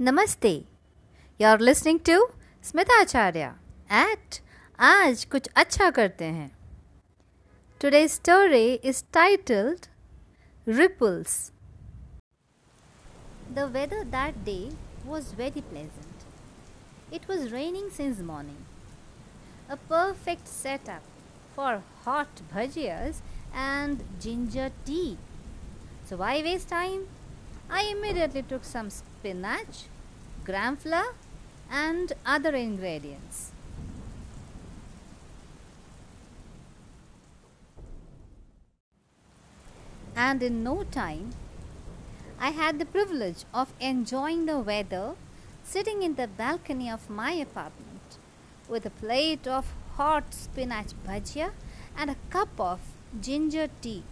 नमस्ते you're listening to Smita Acharya at आज कुछ अच्छा करते हैं Today's story is titled Ripples. The weather that day was very pleasant. It was raining since morning. A perfect setup for hot bhajias and ginger tea. So why waste time? I immediately took some spinach, gram flour and other ingredients. And in no time, I had the privilege of enjoying the weather sitting in the balcony of my apartment with a plate of hot spinach bhajia and a cup of ginger tea.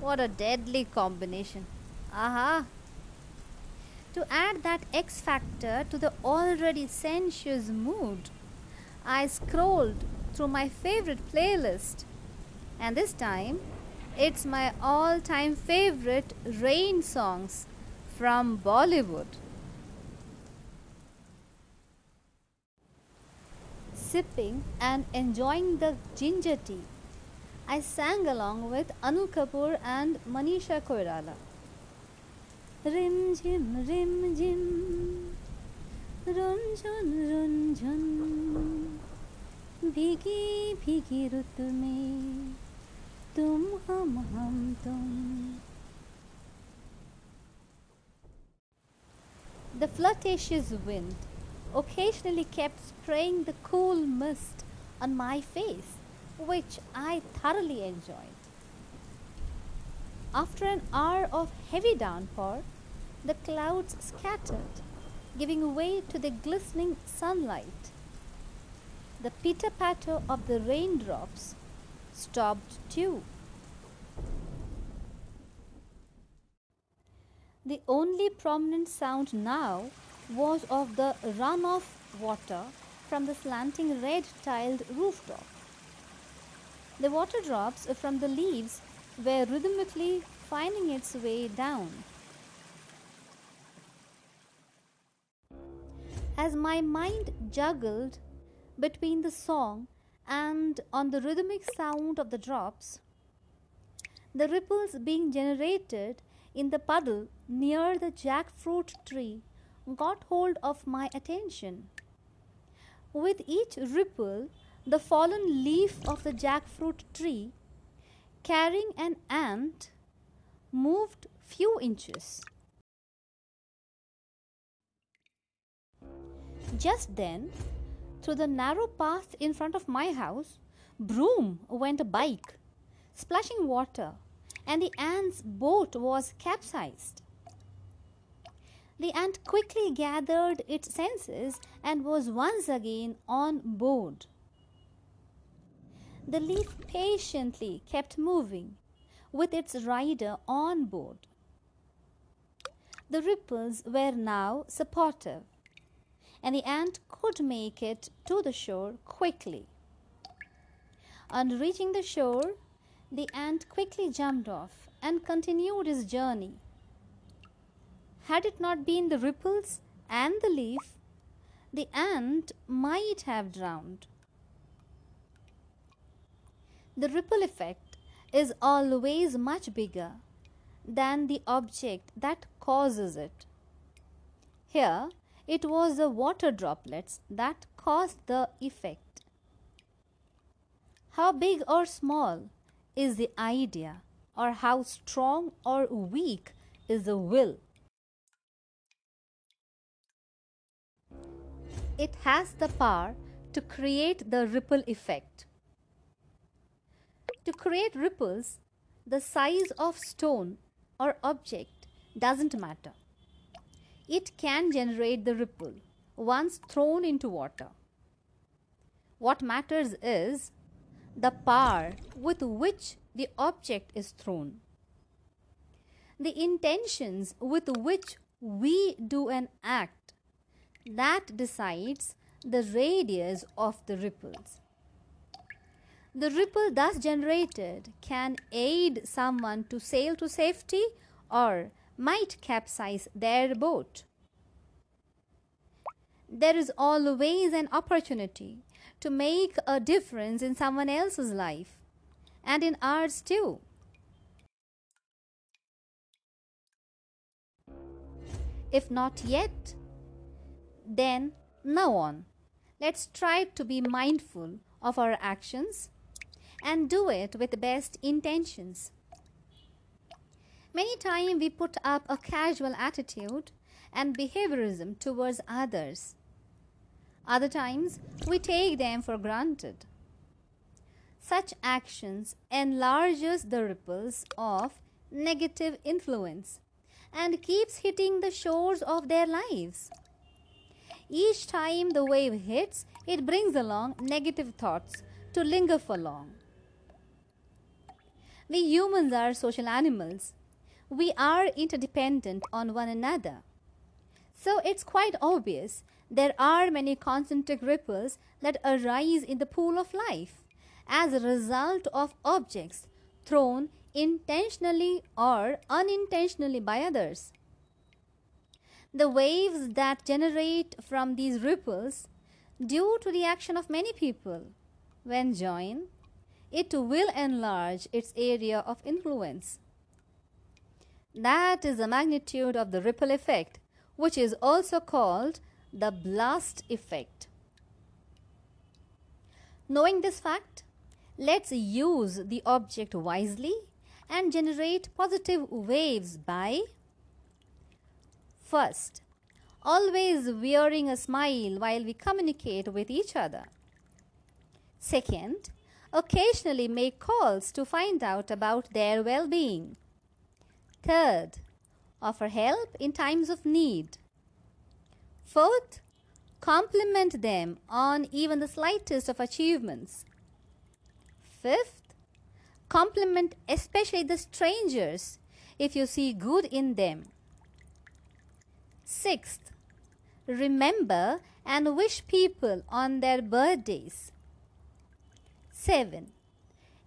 What a deadly combination! Aha! To add that X factor to the already sensuous mood, I scrolled through my favorite playlist, and this time it's my all time favorite rain songs from Bollywood. Sipping and enjoying the ginger tea, I sang along with Anil Kapoor and Manisha Koirala. রিম ঝিম রিম ঝিম রঞ্জন Ranjan ভিগি The flirtatious wind occasionally kept spraying the cool mist on my face, which I thoroughly enjoyed. After an hour of heavy downpour, the clouds scattered, giving way to the glistening sunlight. The pitter patter of the raindrops stopped too. The only prominent sound now was of the runoff water from the slanting red tiled rooftop. The water drops from the leaves were rhythmically finding its way down. As my mind juggled between the song and on the rhythmic sound of the drops, the ripples being generated in the puddle near the jackfruit tree got hold of my attention. With each ripple, the fallen leaf of the jackfruit tree, carrying an ant, moved few inches. Just then, through the narrow path in front of my house, Broom went a bike, splashing water, and the ant's boat was capsized. The ant quickly gathered its senses and was once again on board. The leaf patiently kept moving with its rider on board. The ripples were now supportive, and the ant could make it to the shore quickly. On reaching the shore, the ant quickly jumped off and continued his journey. Had it not been the ripples and the leaf, the ant might have drowned. The ripple effect is always much bigger than the object that causes it. Here, it was the water droplets that caused the effect. How big or small is the idea, or how strong or weak is the will? It has the power to create the ripple effect. To create ripples, the size of stone or object doesn't matter. It can generate the ripple once thrown into water. What matters is the power with which the object is thrown. The intentions with which we do an act that decides the radius of the ripples. The ripple thus generated can aid someone to sail to safety or might capsize their boat. there is always an opportunity to make a difference in someone else's life and in ours too. If not yet, then now on. Let's try to be mindful of our actions and do it with the best intentions. Many times we put up a casual attitude and behaviorism towards others. Other times we take them for granted. Such actions enlarges the ripples of negative influence and keeps hitting the shores of their lives. Each time the wave hits, it brings along negative thoughts to linger for long. We humans are social animals. We are interdependent on one another. So it's quite obvious there are many concentric ripples that arise in the pool of life as a result of objects thrown intentionally or unintentionally by others. The waves that generate from these ripples due to the action of many people when joined it will enlarge its area of influence. That is the magnitude of the ripple effect, which is also called the blast effect. Knowing this fact, let's use the object wisely and generate positive waves by First, always wearing a smile while we communicate with each other. Second, occasionally make calls to find out about their well being. Third, offer help in times of need. Fourth, compliment them on even the slightest of achievements. Fifth, compliment especially the strangers if you see good in them. Sixth, remember and wish people on their birthdays. 7.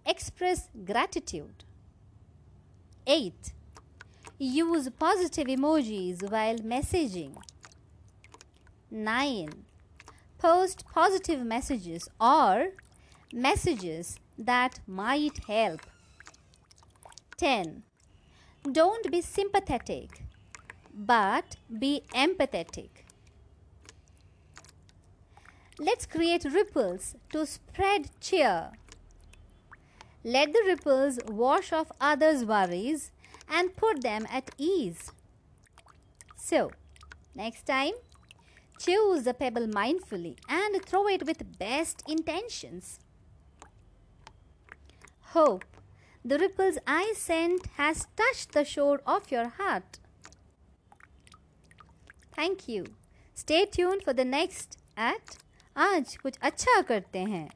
Express gratitude. 8. Use positive emojis while messaging. 9. Post positive messages or messages that might help. 10. Don't be sympathetic, but be empathetic. Let's create ripples to spread cheer. Let the ripples wash off others' worries and put them at ease. So, next time, choose the pebble mindfully and throw it with best intentions. Hope the ripples I sent has touched the shore of your heart. Thank you. Stay tuned for the next at आज कुछ अच्छा करते हैं